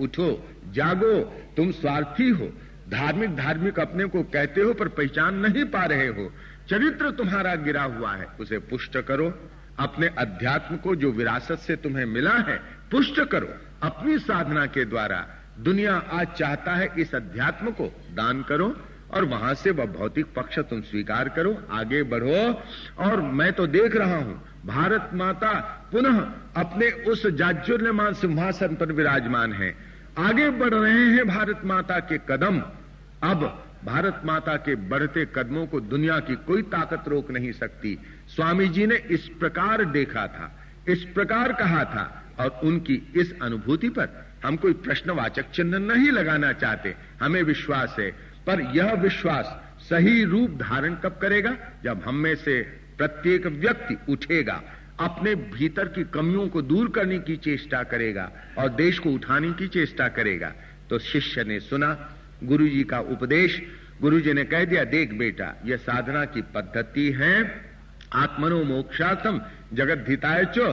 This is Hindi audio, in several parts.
उठो, जागो, तुम स्वार्थी हो। धार्मिक धार्मिक अपने को कहते हो पर पहचान नहीं पा रहे हो। चरित्र तुम्हारा गिरा हुआ है, उसे पुष्ट करो। अपने अध्यात्म को जो विरासत से तुम्हें मिला है, पुष्ट करो। अपनी साधना के द्वारा दुनिया आज चाहता है इस अध्यात्म को दान करो। और वहाँ से वह भौतिक पक्ष तुम स्वीकार करो, आगे बढ़ो। और मैं तो देख रहा हूँ, भारत माता पुनः अपने उस जाज्वल्यमान सिंहासन पर विराजमान है। आगे बढ़ रहे हैं भारत माता के कदम। अब भारत माता के बढ़ते कदमों को दुनिया की कोई ताकत रोक नहीं सकती। स्वामी जी ने इस प्रकार देखा था, इस प्रकार कहा था, और उनकी इस अनुभूति पर हम कोई प्रश्नवाचक चिन्ह नहीं लगाना चाहते। हमें विश्वास है पर यह विश्वास सही रूप धारण कब करेगा? जब हम में से प्रत्येक व्यक्ति उठेगा, अपने भीतर की कमियों को दूर करने की चेष्टा करेगा और देश को उठाने की चेष्टा करेगा। तो शिष्य ने सुना गुरु जी का उपदेश गुरु जी ने कह दिया, देख बेटा यह साधना की पद्धति है आत्मनो मोक्षार्थम जगत धिताय चो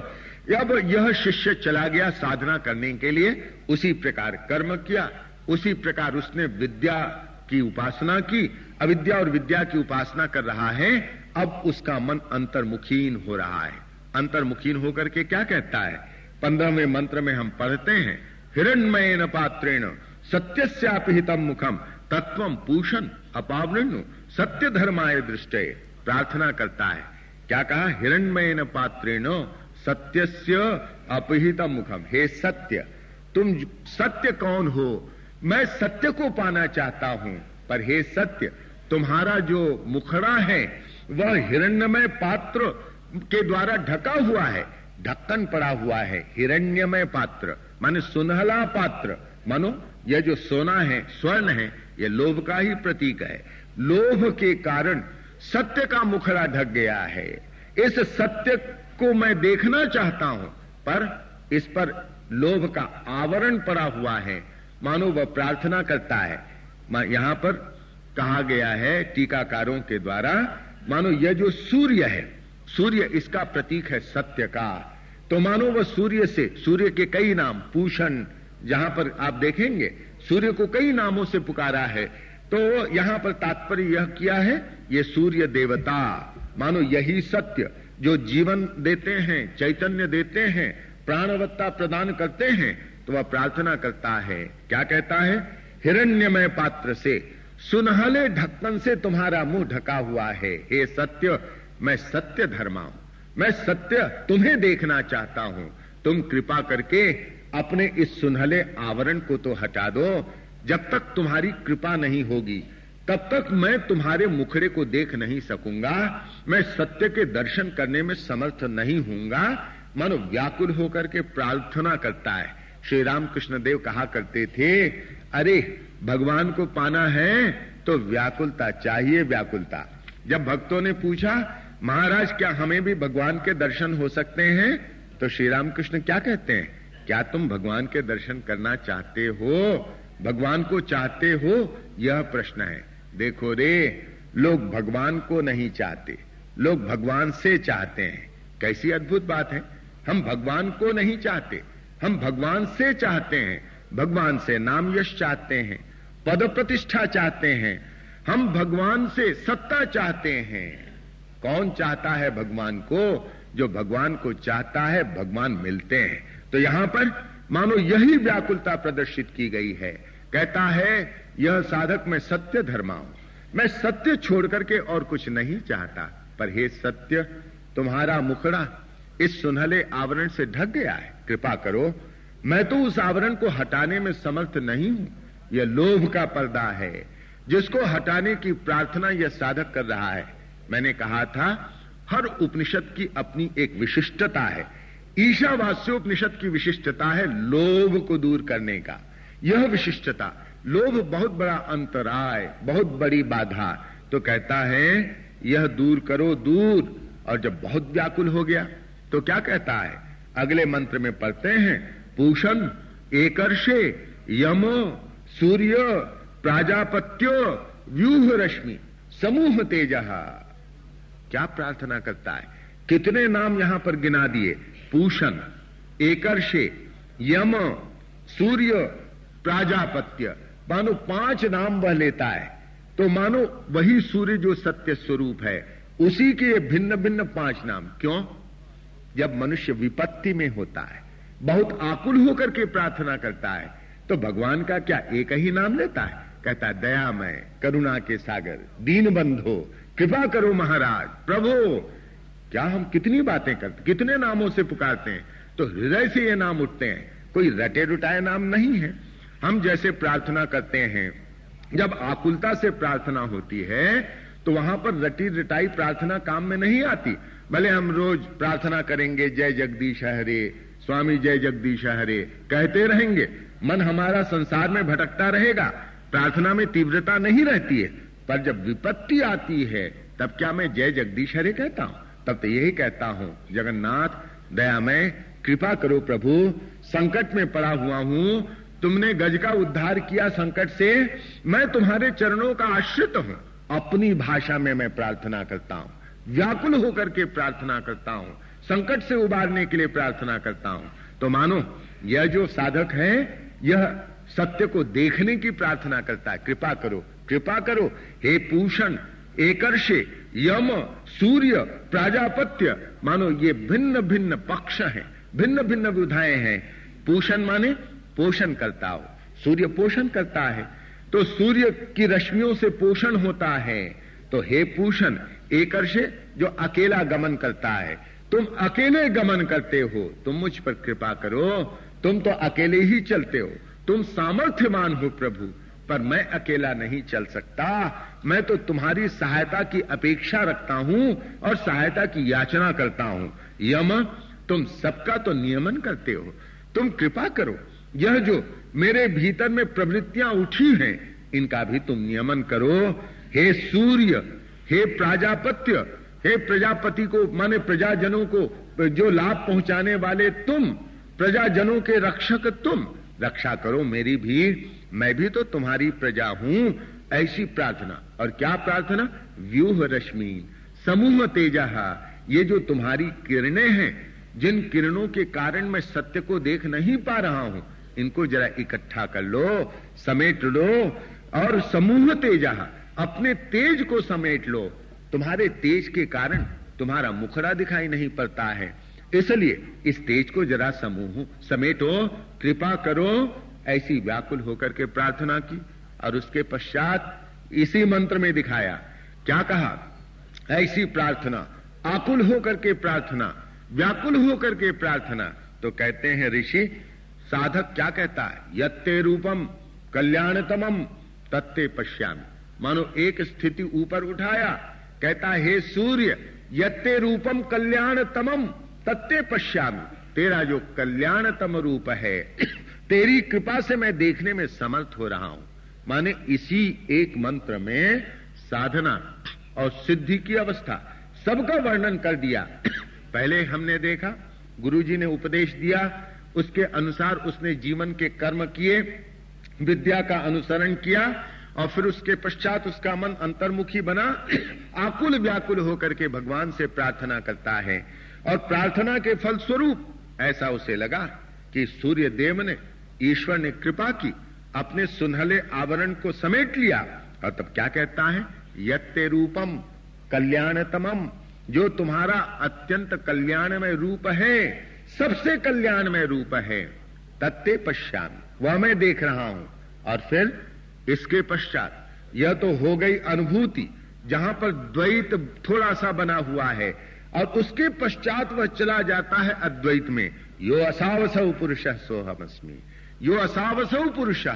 अब यह शिष्य चला गया साधना करने के लिए, उसी प्रकार कर्म किया, उसी प्रकार उसने विद्या की उपासना की, अविद्या और विद्या की उपासना कर रहा है, अब उसका मन अंतर्मुखीन हो रहा है। अंतर्मुखीन होकर के क्या कहता है? पंद्रहवें मंत्र में हम पढ़ते हैं हिरणमय न पात्रेण सत्यस्यापिहितम मुखम तत्व पूषण अपावृण सत्य धर्माय दृष्टि। प्रार्थना करता है। क्या कहा? हिरणमय न पात्रेण, सत्यस्य अपहितम मुखम हे सत्य, तुम सत्य कौन हो? मैं सत्य को पाना चाहता हूँ। पर हे सत्य, तुम्हारा जो मुखड़ा है, वह हिरण्यमय पात्र के द्वारा ढका हुआ है, ढक्कन पड़ा हुआ है, हिरण्यमय पात्र, माने सुनहला पात्र। मानो, यह जो सोना है, स्वर्ण है, यह लोभ का ही प्रतीक है। लोभ के कारण सत्य का मुखड़ा ढक गया है। इस सत्य को मैं देखना चाहता हूँ, पर इस पर लोभ का आवरण पड़ा हुआ है। मानो वह प्रार्थना करता है। यहाँ पर कहा गया है टीकाकारों के द्वारा, मानो यह जो सूर्य है, सूर्य इसका प्रतीक है सत्य का। तो मानो वह सूर्य से, सूर्य के कई नाम, पूषण, जहाँ पर आप देखेंगे, सूर्य को कई नामों से पुकारा है। तो यहाँ पर तात्पर्य यह किया है, ये सूर्य देवता, मानो यही सत्य, जो जीवन देते हैं, चैतन्य देते हैं, प्राणवत्ता प्रदान करते हैं तो वह प्रार्थना करता है। क्या कहता है? हिरण्यमय पात्र से, सुनहले ढक्कन से तुम्हारा मुँह ढका हुआ है। हे सत्य, मैं सत्य धर्मा हूँ। मैं सत्य तुम्हें देखना चाहता हूँ। तुम कृपा करके अपने इस सुनहले आवरण को तो हटा दो। जब तक तुम्हारी कृपा नहीं होगी, तब तक मैं तुम्हारे मुखड़े को देख नहीं सकूँगा। मैं सत्य के दर्शन करने में समर्थ नहीं हूँगा। मानो व्याकुल होकर के प्रार्थना करता है। श्री राम कृष्ण देव कहा करते थे, अरे, भगवान को पाना है तो व्याकुलता चाहिए व्याकुलता। जब भक्तों ने पूछा, महाराज, क्या हमें भी भगवान के दर्शन हो सकते हैं? तो श्री राम कृष्ण क्या कहते हैं, क्या तुम भगवान के दर्शन करना चाहते हो? भगवान को चाहते हो? यह प्रश्न है। देखो रे, लोग भगवान को नहीं चाहते। लोग भगवान से चाहते हैं। कैसी अद्भुत बात है। हम भगवान को नहीं चाहते। हम भगवान से चाहते हैं। भगवान से नाम यश चाहते हैं। पद प्रतिष्ठा चाहते हैं। हम भगवान से सत्ता चाहते हैं। कौन चाहता है भगवान को? जो भगवान को चाहता है, भगवान मिलते हैं। तो यहाँ पर मानो यही व्याकुलता प्रदर्शित की गई है। कहता है, यह साधक मैं सत्य धर्मा हूँ मैं सत्य छोड़ करके और कुछ नहीं चाहता। पर हे सत्य, तुम्हारा मुखड़ा इस सुनहले आवरण से ढक गया है। कृपा करो, मैं तो उस आवरण को हटाने में समर्थ नहीं हूँ। यह लोभ का पर्दा है। जिसको हटाने की प्रार्थना यह साधक कर रहा है। मैंने कहा था, हर उपनिषद की अपनी एक विशिष्टता है। ईशावास्योपनिषद की विशिष्टता है लोभ को दूर करने का। यह विशिष्टता, लोभ बहुत बड़ा अंतराय बहुत बड़ी बाधा। तो कहता है, यह दूर करो, दूर। और जब बहुत व्याकुल हो गया तो क्या कहता है? अगले मंत्र में पढ़ते हैं पूषण एकर्षे यम सूर्य प्राजापत्यो व्यूह रश्मि समूह तेज क्या प्रार्थना करता है? कितने नाम यहाँ पर गिना दिए? पूषण एकर्षे यम सूर्य प्राजापत्य। मानो पाँच नाम वह लेता है। तो मानो वही सूर्य जो सत्य स्वरूप है, उसी के भिन्न भिन्न पाँच नाम। क्यों? जब मनुष्य विपत्ति में होता है, बहुत आकुल होकर के प्रार्थना करता है तो भगवान का क्या एक ही नाम लेता है? कहता है, दयामय करुणा के सागर दीन बंधो कृपा करो महाराज, प्रभु। क्या हम कितनी बातें करते, कितने नामों से पुकारते हैं? तो हृदय से ये नाम उठते हैं। कोई रटे रुटाए नाम नहीं है। हम जैसे प्रार्थना करते हैं, जब आकुलता से प्रार्थना होती है तो वहाँ पर रटी रटाई प्रार्थना काम में नहीं आती। भले हम रोज प्रार्थना करेंगे, जय जगदीश हरे, स्वामी जय जगदीश हरे, कहते रहेंगे, मन हमारा संसार में भटकता रहेगा। प्रार्थना में तीव्रता नहीं रहती है, पर जब विपत्ति आती है, तब क्या मैं जय जगदीश हरे कहता हूँ? तब तो यही कहता हूँ, जगन्नाथ दया दयामय, कृपा करो प्रभु, संकट में पड़ा हुआ हूँ, तुमने गज का उद्धार किया संकट से, मैं तुम्हारे चरणों का आश्रित हूँ। अपनी भाषा में मैं प्रार्थना करता हूँ। व्याकुल होकर के प्रार्थना करता हूँ। संकट से उबारने के लिए प्रार्थना करता हूँ। तो मानो, यह जो साधक है, यह सत्य को देखने की प्रार्थना करता है। कृपा करो कृपा करो। हे पूषण, एकर्षे, यम, सूर्य, प्राजापत्य। मानो, ये भिन्न भिन्न पक्ष हैं भिन्न भिन्न विधाएँ हैं। पूषण माने, पोषण करता हो। सूर्य पोषण करता है। तो सूर्य की रश्मियों से पोषण होता है। तो हे पूषण एकर्षे जो अकेला गमन करता है, तुम अकेले गमन करते हो। तुम मुझ पर कृपा करो। तुम तो अकेले ही चलते हो। तुम सामर्थ्यमान हो प्रभु, पर मैं अकेला नहीं चल सकता। मैं तो तुम्हारी सहायता की अपेक्षा रखता हूँ और सहायता की याचना करता हूँ। यम, तुम सबका तो नियमन करते हो। तुम कृपा करो। यह जो मेरे भीतर में प्रवृत्तियाँ उठी हैं। इनका भी तुम नियमन करो। हे सूर्य, हे प्राजापत्य, हे प्रजापति को, माने प्रजाजनों को, जो लाभ पहुँचाने वाले तुम, प्रजाजनों के रक्षक तुम, रक्षा करो मेरी भी। मैं भी तो तुम्हारी प्रजा हूँ। ऐसी प्रार्थना। और क्या प्रार्थना? व्यूह रश्मि। समूह तेजा। ये जो तुम्हारी किरणें हैं, जिन किरणों के कारण मैं सत्य को देख नहीं पा रहा हूँ इनको जरा इकट्ठा कर लो, समेट लो, और समूह तेजा, अपने तेज को समेट लो। तुम्हारे तेज के कारण तुम्हारा मुखड़ा दिखाई नहीं पड़ता है। इसलिए इस तेज को जरा समूह समेटो, कृपा करो, ऐसी व्याकुल होकर के प्रार्थना की, और उसके पश्चात इसी मंत्र में दिखाया, क्या कहा? ऐसी प्रार्थना, आकुल होकर के प्रार्थना, व्याकुल होकर के प्रार्थना। तो कहते हैं ऋषि साधक क्या कहता है? यत्ते रूपम, कल्याणतमम, तत्ते पश्याम। मानो एक स्थिति ऊपर उठाया, कहता हे सूर्य, यत्ते रूपम, कल्याणतमम, तत्ते पश्याम। तेरा जो कल्याणतम रूप है, तेरी कृपा से मैं देखने में समर्थ हो रहा हूँ। माने इसी एक मंत्र में साधना और सिद्धि की अवस्था, सबका वर्णन कर दिया। पहले हमने देखा, गुरुजी ने उपदेश दिया उसके अनुसार उसने जीवन के कर्म किए, विद्या का अनुसरण किया और फिर उसके पश्चात उसका मन अंतर्मुखी बना, आकुल व्याकुल होकर के भगवान से प्रार्थना करता है। और प्रार्थना के फल स्वरूप ऐसा उसे लगा कि सूर्य देव ने, ईश्वर ने कृपा की, अपने सुनहले आवरण को समेट लिया। और तब क्या कहता है? यत्ते रूपम, कल्याणतमम, जो तुम्हारा अत्यंत कल्याणमय रूप है सबसे कल्याणमय रूप है। तत्ते पश्चात। वह मैं देख रहा हूँ। और फिर इसके पश्चात। यह तो हो गई अनुभूति, जहाँ पर द्वैत थोड़ा सा बना हुआ है। और उसके पश्चात वह चला जाता है अद्वैत में। यो असावसव पुरुष सोहमस्मी यो असावसव पुरुष,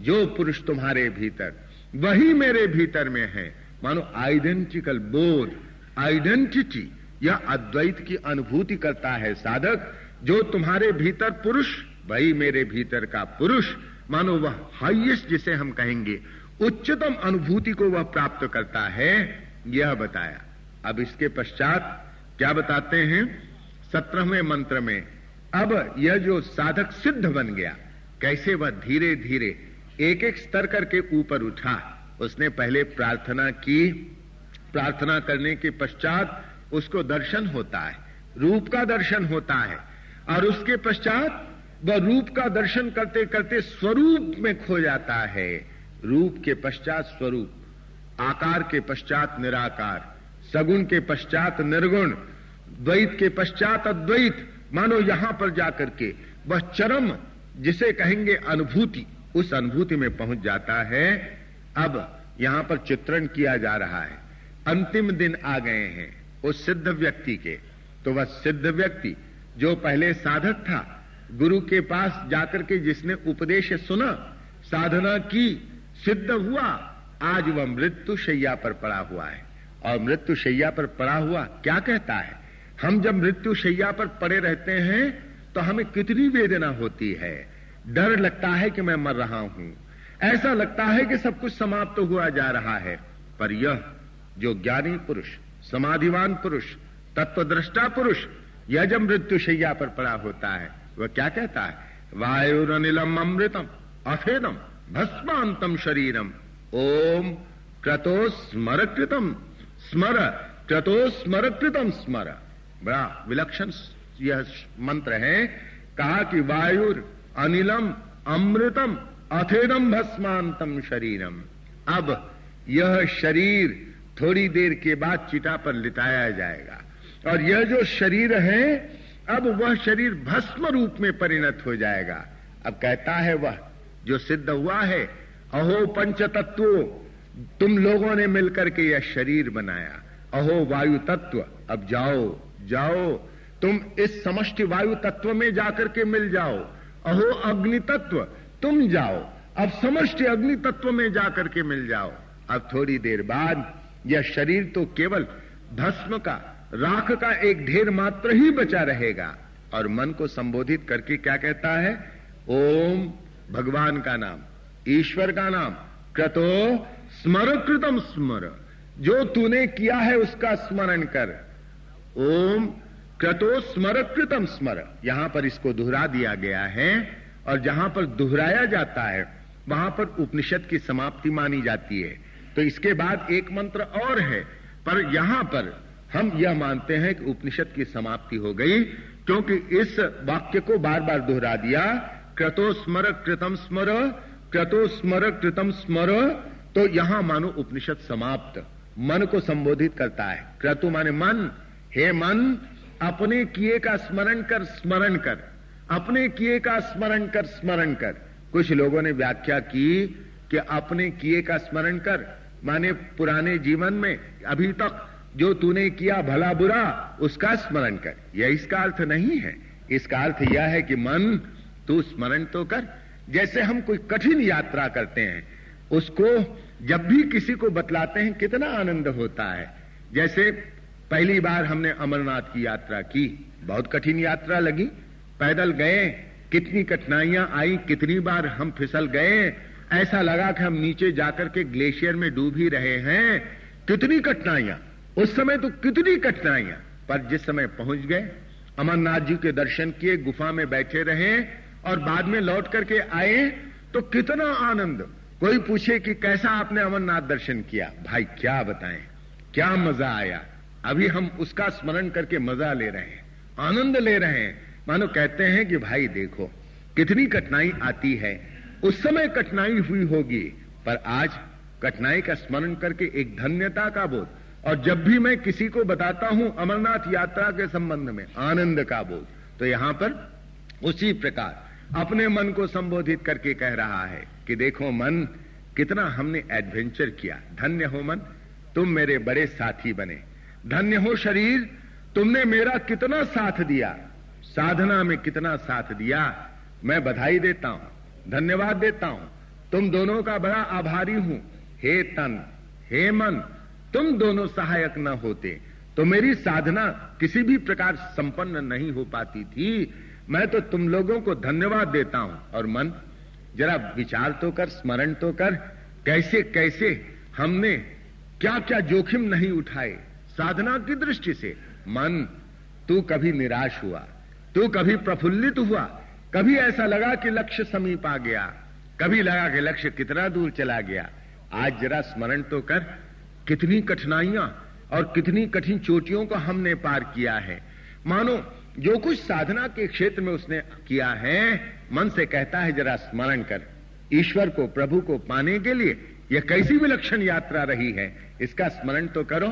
जो पुरुष तुम्हारे भीतर, वही मेरे भीतर में है। मानो आइडेंटिकल बोध, आइडेंटिटी। यह अद्वैत की अनुभूति करता है साधक, जो तुम्हारे भीतर पुरुष, वही मेरे भीतर का पुरुष, मानो वह हाइएस्ट जिसे हम कहेंगे, उच्चतम अनुभूति को वह प्राप्त करता है, यह बताया। अब इसके पश्चात क्या बताते हैं? सत्रहवें मंत्र में, अब यह जो साधक सिद्ध बन गया, कैसे वह धीरे धीरे एक एक स्तर करके ऊपर उठा, उसने पहले प्रार्थना की, प्रार्थना करने के पश्चात उसको दर्शन होता है, रूप का दर्शन होता है, और उसके पश्चात वह रूप का दर्शन करते करते स्वरूप में खो जाता है। रूप के पश्चात स्वरूप, आकार के पश्चात निराकार, सगुण के पश्चात निर्गुण, द्वैत के पश्चात अद्वैत, मानो यहाँ पर जाकर के वह चरम, जिसे कहेंगे अनुभूति, उस अनुभूति में पहुँच जाता है। अब यहाँ पर चित्रण किया जा रहा है। अंतिम दिन आ गए हैं। उस सिद्ध व्यक्ति के। तो वह सिद्ध व्यक्ति, जो पहले साधक था, गुरु के पास जाकर के जिसने उपदेश सुना, साधना की, सिद्ध हुआ। आज वह मृत्यु शैया पर पड़ा हुआ है। और मृत्यु शैया पर पड़ा हुआ क्या कहता है? हम जब मृत्यु शैया पर पड़े रहते हैं तो हमें कितनी वेदना होती है। डर लगता है कि मैं मर रहा हूँ। ऐसा लगता है कि सब कुछ समाप्त तो हुआ जा रहा है। पर यह, जो ज्ञानी पुरुष समाधिवान पुरुष, तत्वद्रष्टा पुरुष यह जब मृत्यु शैया पर पड़ा होता है। वह क्या कहता है? वायुरनिलम अमृतम, अफेदम, भस्मांतम शरीरम। ओम क्रतो स्मर कृतम स्मर। क्रतो कृतम स्मर बड़ा विलक्षण यह मंत्र है। कहा कि वायुर, अनिलम, अमृतम अथेदम भस्मांतम शरीरम। अब यह शरीर थोड़ी देर के बाद चिता पर लिटाया जाएगा। और यह जो शरीर है, अब वह शरीर भस्म रूप में परिणत हो जाएगा। अब कहता है वह, जो सिद्ध हुआ है, अहो पंच तत्व तुम लोगों ने मिलकर के यह शरीर बनाया। अहो वायु तत्व, अब जाओ जाओ, तुम इस समष्टि वायु तत्व में जाकर के मिल जाओ। अहो अग्नि तत्व, तुम जाओ, अब समष्टि अग्नि तत्व में जाकर के मिल जाओ। अब थोड़ी देर बाद यह शरीर तो केवल भस्म का, राख का एक ढेर मात्र ही बचा रहेगा। और मन को संबोधित करके क्या कहता है? ओम भगवान का नाम, ईश्वर का नाम, क्रतो स्मर कृतम स्मर। जो तूने किया है उसका स्मरण कर। ओम क्रतो स्मर कृतम स्मर। यहाँ पर इसको दोहरा दिया गया है और जहाँ पर दोहराया जाता है, वहाँ पर उपनिषद की समाप्ति मानी जाती है। तो इसके बाद एक मंत्र और है। पर यहाँ पर हम यह मानते हैं कि उपनिषद की समाप्ति हो गई, क्योंकि इस वाक्य को बार बार दोहरा दिया, क्रतो स्मर, कृतम स्मर, क्रतो स्मर, कृतम स्मर। तो यहाँ मानो उपनिषद समाप्त। मन को संबोधित करता है। क्रतु माने मन। हे मन, अपने किए का स्मरण कर स्मरण कर। अपने किए का स्मरण कर स्मरण कर। कुछ लोगों ने व्याख्या की कि अपने किए का स्मरण कर। माने पुराने जीवन में, अभी तक जो तूने किया भला बुरा, उसका स्मरण कर। यह इसका अर्थ नहीं है। इसका अर्थ यह है कि मन, तू स्मरण तो कर। जैसे हम कोई कठिन यात्रा करते हैं, उसको जब भी किसी को बतलाते हैं, कितना आनंद होता है। जैसे पहली बार हमने अमरनाथ की यात्रा की, बहुत कठिन यात्रा लगी। पैदल गए, कितनी कठिनाइयाँ आई, कितनी बार हम फिसल गए ऐसा लगा कि हम नीचे जाकर के ग्लेशियर में डूब ही रहे हैं। कितनी कठिनाइयाँ। उस समय तो कितनी कठिनाइयाँ। पर जिस समय पहुँच गए, अमरनाथ जी के दर्शन किए, गुफा में बैठे रहे और बाद में लौट करके आए तो कितना आनंद। कोई पूछे कि कैसा आपने अमरनाथ दर्शन किया? भाई, क्या बताएँ? क्या मज़ा आया? अभी हम उसका स्मरण करके मज़ा ले रहे हैं, आनंद ले रहे हैं। मानो कहते हैं कि भाई, देखो, कितनी कठिनाई आती है। उस समय कठिनाई हुई होगी, पर आज कठिनाई का स्मरण करके एक धन्यता का बोध। और जब भी मैं किसी को बताता हूँ अमरनाथ यात्रा के संबंध में, आनंद का बोध तो यहाँ पर उसी प्रकार अपने मन को संबोधित करके कह रहा है कि देखो मन, कितना हमने एडवेंचर किया। धन्य हो मन, तुम मेरे बड़े साथी बने। धन्य हो शरीर, तुमने मेरा कितना साथ दिया। साधना में कितना साथ दिया, मैं बधाई देता हूँ। धन्यवाद देता हूँ। तुम दोनों का बड़ा आभारी हूँ। हे तन, हे मन, तुम दोनों सहायक न होते। तो मेरी साधना किसी भी प्रकार संपन्न नहीं हो पाती थी। मैं तो तुम लोगों को धन्यवाद देता हूँ। और मन, जरा विचार तो कर, स्मरण तो कर, कैसे कैसे हमने क्या क्या जोखिम नहीं उठाए साधना की दृष्टि से। मन, तू कभी निराश हुआ, तू कभी प्रफुल्लित हुआ कभी ऐसा लगा कि लक्ष्य समीप आ गया। कभी लगा कि लक्ष्य कितना दूर चला गया। आज जरा स्मरण तो कर, कितनी कठिनाइयाँ और कितनी कठिन चोटियों को हमने पार किया है। मानो, जो कुछ साधना के क्षेत्र में उसने किया है, मन से कहता है, जरा स्मरण कर। ईश्वर को, प्रभु को पाने के लिए यह कैसी विलक्षण यात्रा रही है, इसका स्मरण तो करो।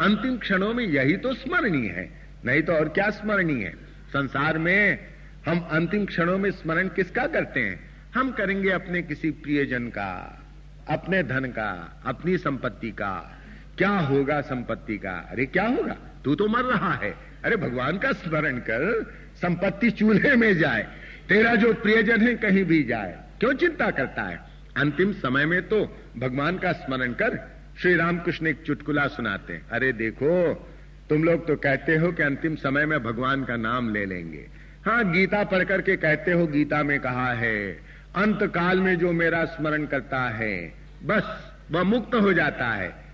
अंतिम क्षणों में यही तो स्मरणीय है, नहीं तो और क्या स्मरणीय है। संसार में हम अंतिम क्षणों में स्मरण किसका करते हैं? हम करेंगे अपने किसी प्रियजन का, अपने धन का, अपनी संपत्ति का। क्या होगा संपत्ति का? अरे क्या होगा? तू तो मर रहा है। अरे भगवान का स्मरण कर, संपत्ति चूल्हे में जाए। तेरा जो प्रियजन है कहीं भी जाए, क्यों चिंता करता है? अंतिम समय में तो भगवान का स्मरण कर श्री रामकृष्ण एक चुटकुला सुनाते हैं। अरे देखो, तुम लोग तो कहते हो कि अंतिम समय में भगवान का नाम ले लेंगे। हाँ गीता पढ़ करके कहते हो, गीता में कहा है अंत काल में जो मेरा स्मरण करता है, बस, वह मुक्त हो जाता है।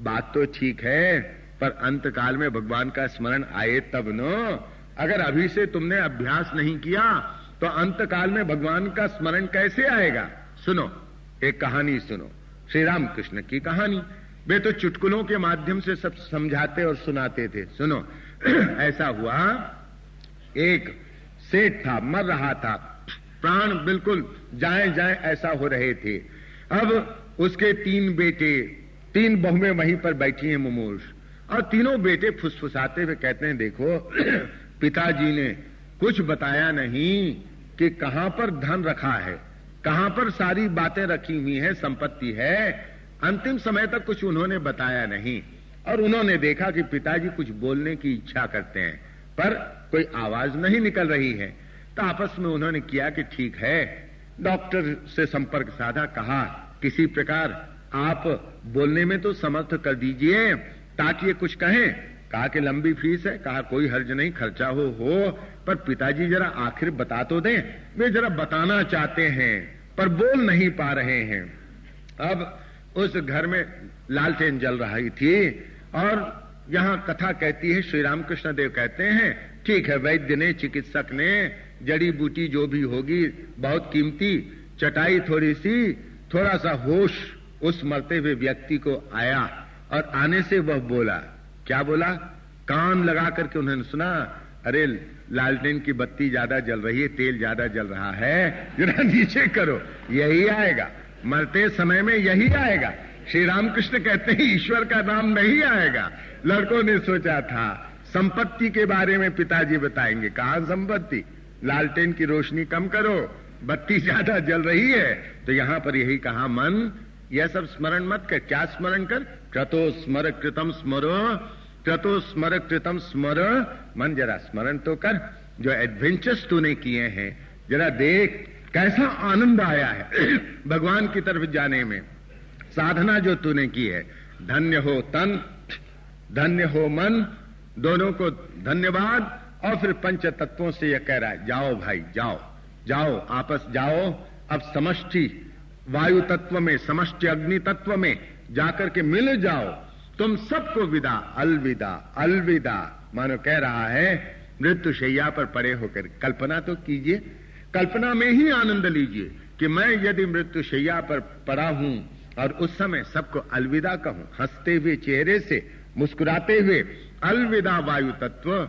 बात तो ठीक है, पर अंत काल में भगवान का स्मरण आए तब न। अगर अभी से तुमने अभ्यास नहीं किया तो अंत काल में भगवान का स्मरण कैसे आएगा? सुनो, एक कहानी सुनो श्री राम कृष्ण की कहानी। वे तो चुटकुलों के माध्यम से सब समझाते और सुनाते थे। सुनो, ऐसा हुआ, एक सेठ था, मर रहा था। प्राण बिल्कुल जाए जाए ऐसा हो रहे थे। अब उसके तीन बेटे, तीन बहुएँ वहीं पर बैठी हैं मुमूर्ष। और तीनों बेटे फुसफुसाते हुए कहते हैं, देखो, पिताजी ने कुछ बताया नहीं कि कहाँ पर धन रखा है, कहाँ पर सारी बातें रखी हुई हैं, संपत्ति है। अंतिम समय तक कुछ उन्होंने बताया नहीं। और उन्होंने देखा कि पिताजी कुछ बोलने की इच्छा करते हैं। पर कोई आवाज़ नहीं निकल रही है। तो आपस में उन्होंने किया कि ठीक है। डॉक्टर से संपर्क साधा, कहा, किसी प्रकार आप बोलने में तो समर्थ कर दीजिए, ताकि ये कुछ कहें। कहा कि लंबी फ़ीस है, कहा, कोई हर्ज नहीं, खर्चा हो हो, पर पिताजी जरा आखिर बता तो दें। वे जरा बताना चाहते हैं, पर बोल नहीं पा रहे हैं। अब उस घर में लालटेन जल रही थी, और यहाँ कथा कहती है श्री रामकृष्ण देव कहते हैं, ठीक है, वैद्य ने, चिकित्सक ने, जड़ी बूटी जो भी होगी, बहुत कीमती, चटाई थोड़ी सी, थोड़ा सा होश उस मरते हुए व्यक्ति को आया और आने से वह बोला, क्या बोला? कान लगा करके उन्होंने सुना, अरे, लालटेन की बत्ती ज़्यादा जल रही है, तेल ज़्यादा जल रहा है, जरा नीचे करो, यही आएगा, मरते समय में यही आएगा। श्री रामकृष्ण कहते हैं, ईश्वर का नाम नहीं आएगा। लड़कों ने सोचा था, संपत्ति के बारे में पिताजी बताएँगे। कहा संपत्ति? लालटेन की रोशनी कम करो, बत्ती ज़्यादा जल रही है। तो यहाँ पर यही कहा, मन, यह सब स्मरण मत कर। क्या स्मरण कर? क्रतो स्मर कृतम स्मरो, क्रतो स्मर कृतम स्मर। मन, जरा स्मरण तो कर, जो एडवेंचर्स तूने किए हैं, जरा देख, कैसा आनंद आया है भगवान की तरफ़ जाने में। साधना जो तूने की है, धन्य हो तन, धन्य हो मन, दोनों को धन्यवाद, और फिर पंच तत्वों से यह कह रहा है, जाओ भाई, जाओ जाओ, आपस जाओ, अब समष्टि वायु तत्व में, समष्टि अग्नि तत्व में, जाकर के मिल जाओ, तुम सबको विदा, अलविदा अलविदा, मानो कह रहा है, मृत्यु शैया पर पड़े होकर, कल्पना तो कीजिए, कल्पना में ही आनंद लीजिए, कि मैं यदि मृत्यु शैया पर पड़ा हूँ और उस समय सबको अलविदा कहूँ। हँसते हुए चेहरे से, मुस्कुराते हुए, अलविदा वायु तत्व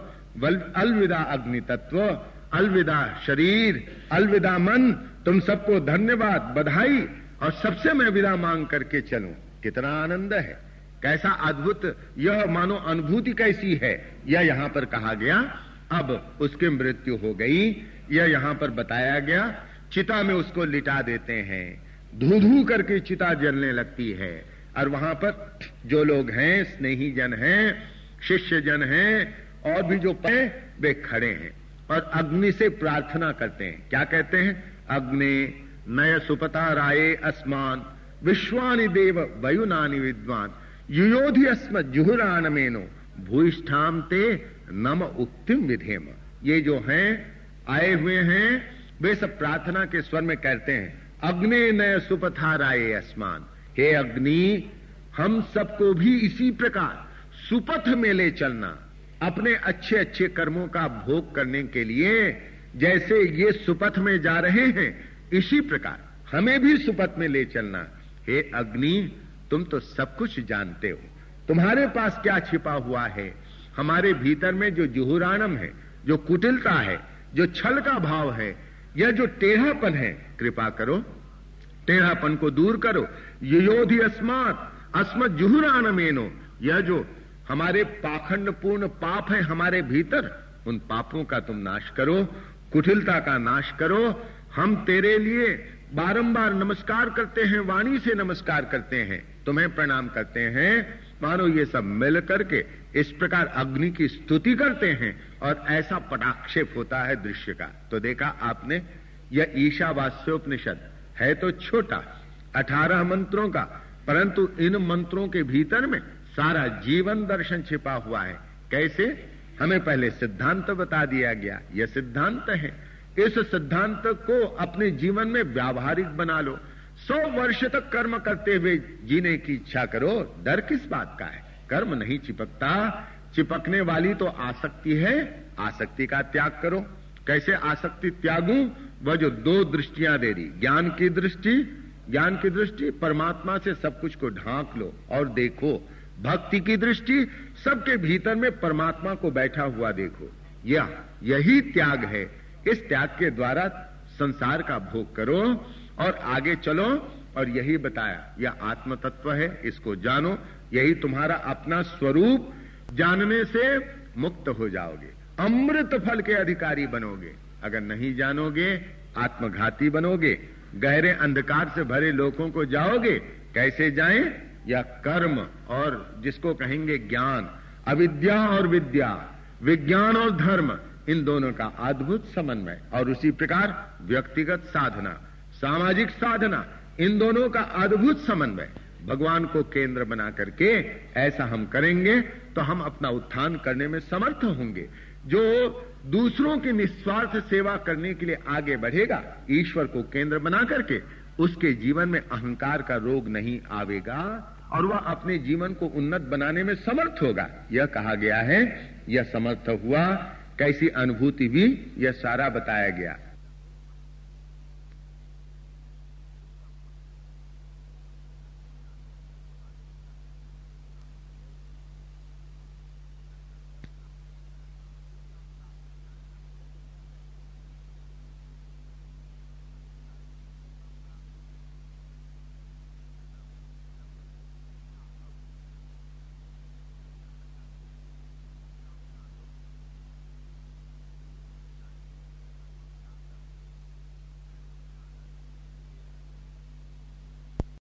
अलविदा अग्नि तत्व, अलविदा शरीर, अलविदा मन, तुम सबको धन्यवाद, बधाई, और सबसे मैं विदा मांग करके चलूँ। कितना आनंद है। कैसा अद्भुत, यह मानो अनुभूति कैसी है। यह यहाँ पर कहा गया, अब उसकी मृत्यु हो गई। यह यहाँ पर बताया गया, चिता में उसको लिटा देते हैं। धू धू करके चिता जलने लगती है। और वहाँ पर जो लोग हैं, स्नेही जन हैं, शिष्य जन हैं, और भी जो पे वे खड़े हैं। और अग्नि से प्रार्थना करते हैं। क्या कहते हैं? अग्नि नय सुपता राय अस्मान, विश्वानि देव वयुनानि विद्वान। युयोधि अस्म जुहुरान मेनो भूष्ठाम ते नम उक्तिम विधेम। ये जो हैं, आए हुए हैं, वे सब प्रार्थना के स्वर में कहते हैं। अग्नि नय सुपथा राय अस्मान। हे अग्नि, हम सबको भी इसी प्रकार सुपथ में ले चलना। अपने अच्छे अच्छे कर्मों का भोग करने के लिए जैसे ये सुपथ में जा रहे हैं, इसी प्रकार हमें भी सुपथ में ले चलना। हे अग्नि, तुम तो सब कुछ जानते हो। तुम्हारे पास क्या छिपा हुआ है? हमारे भीतर में जो जुहुरानम है, जो कुटिलता है, जो छल का भाव है यह जो टेढ़ापन है, कृपा करो। टेढ़ापन को दूर करो। ये योधि अस्मात अस्मत जुहुरान मेनो। यह जो हमारे पाखंड पूर्ण पाप है हमारे भीतर, उन पापों का तुम नाश करो, कुटिलता का नाश करो। हम तेरे लिए बारंबार नमस्कार करते हैं, वाणी से नमस्कार करते हैं, तुम्हें प्रणाम करते हैं। मानो ये सब मिल करके इस प्रकार अग्नि की स्तुति करते हैं और ऐसा पटाक्षेप होता है दृश्य का। तो देखा आपने, यह ईशावास्योपनिषद है तो छोटा, अठारह मंत्रों का, परंतु इन मंत्रों के भीतर में सारा जीवन दर्शन छिपा हुआ है। कैसे? हमें पहले सिद्धांत बता दिया गया। यह सिद्धांत है। इस सिद्धांत को अपने जीवन में व्यावहारिक बना लो। सौ वर्ष तक कर्म करते हुए जीने की इच्छा करो। डर किस बात का है? कर्म नहीं चिपकता। चिपकने वाली तो आसक्ति है। आसक्ति का त्याग करो। कैसे आसक्ति त्यागू? वह जो दो दृष्टियाँ दे रही, ज्ञान की दृष्टि, ज्ञान की दृष्टि, परमात्मा से सब कुछ को ढांक लो और देखो। भक्ति की दृष्टि, सबके भीतर में परमात्मा को बैठा हुआ देखो। यह, यही त्याग है। इस त्याग के द्वारा संसार का भोग करो और आगे चलो। और यही बताया, यह आत्म तत्व है, इसको जानो। यही तुम्हारा अपना स्वरूप जानने से मुक्त हो जाओगे। अमृत फल के अधिकारी बनोगे। अगर नहीं जानोगे, आत्मघाती बनोगे। गहरे अंधकार से भरे लोगों को जाओगे। कैसे जाएँ? या कर्म और जिसको कहेंगे ज्ञान, अविद्या और विद्या, विज्ञान और धर्म, इन दोनों का अद्भुत समन्वय और उसी प्रकार व्यक्तिगत साधना, सामाजिक साधना, इन दोनों का अद्भुत समन्वय। भगवान को केंद्र बना करके ऐसा हम करेंगे तो हम अपना उत्थान करने में समर्थ होंगे। जो दूसरों की निस्वार्थ सेवा करने के लिए आगे बढ़ेगा, ईश्वर को केंद्र बना करके, उसके जीवन में अहंकार का रोग नहीं आवेगा और वह अपने जीवन को उन्नत बनाने में समर्थ होगा। यह कहा गया है, यह समर्थ हुआ, कैसी अनुभूति भी यह सारा बताया गया।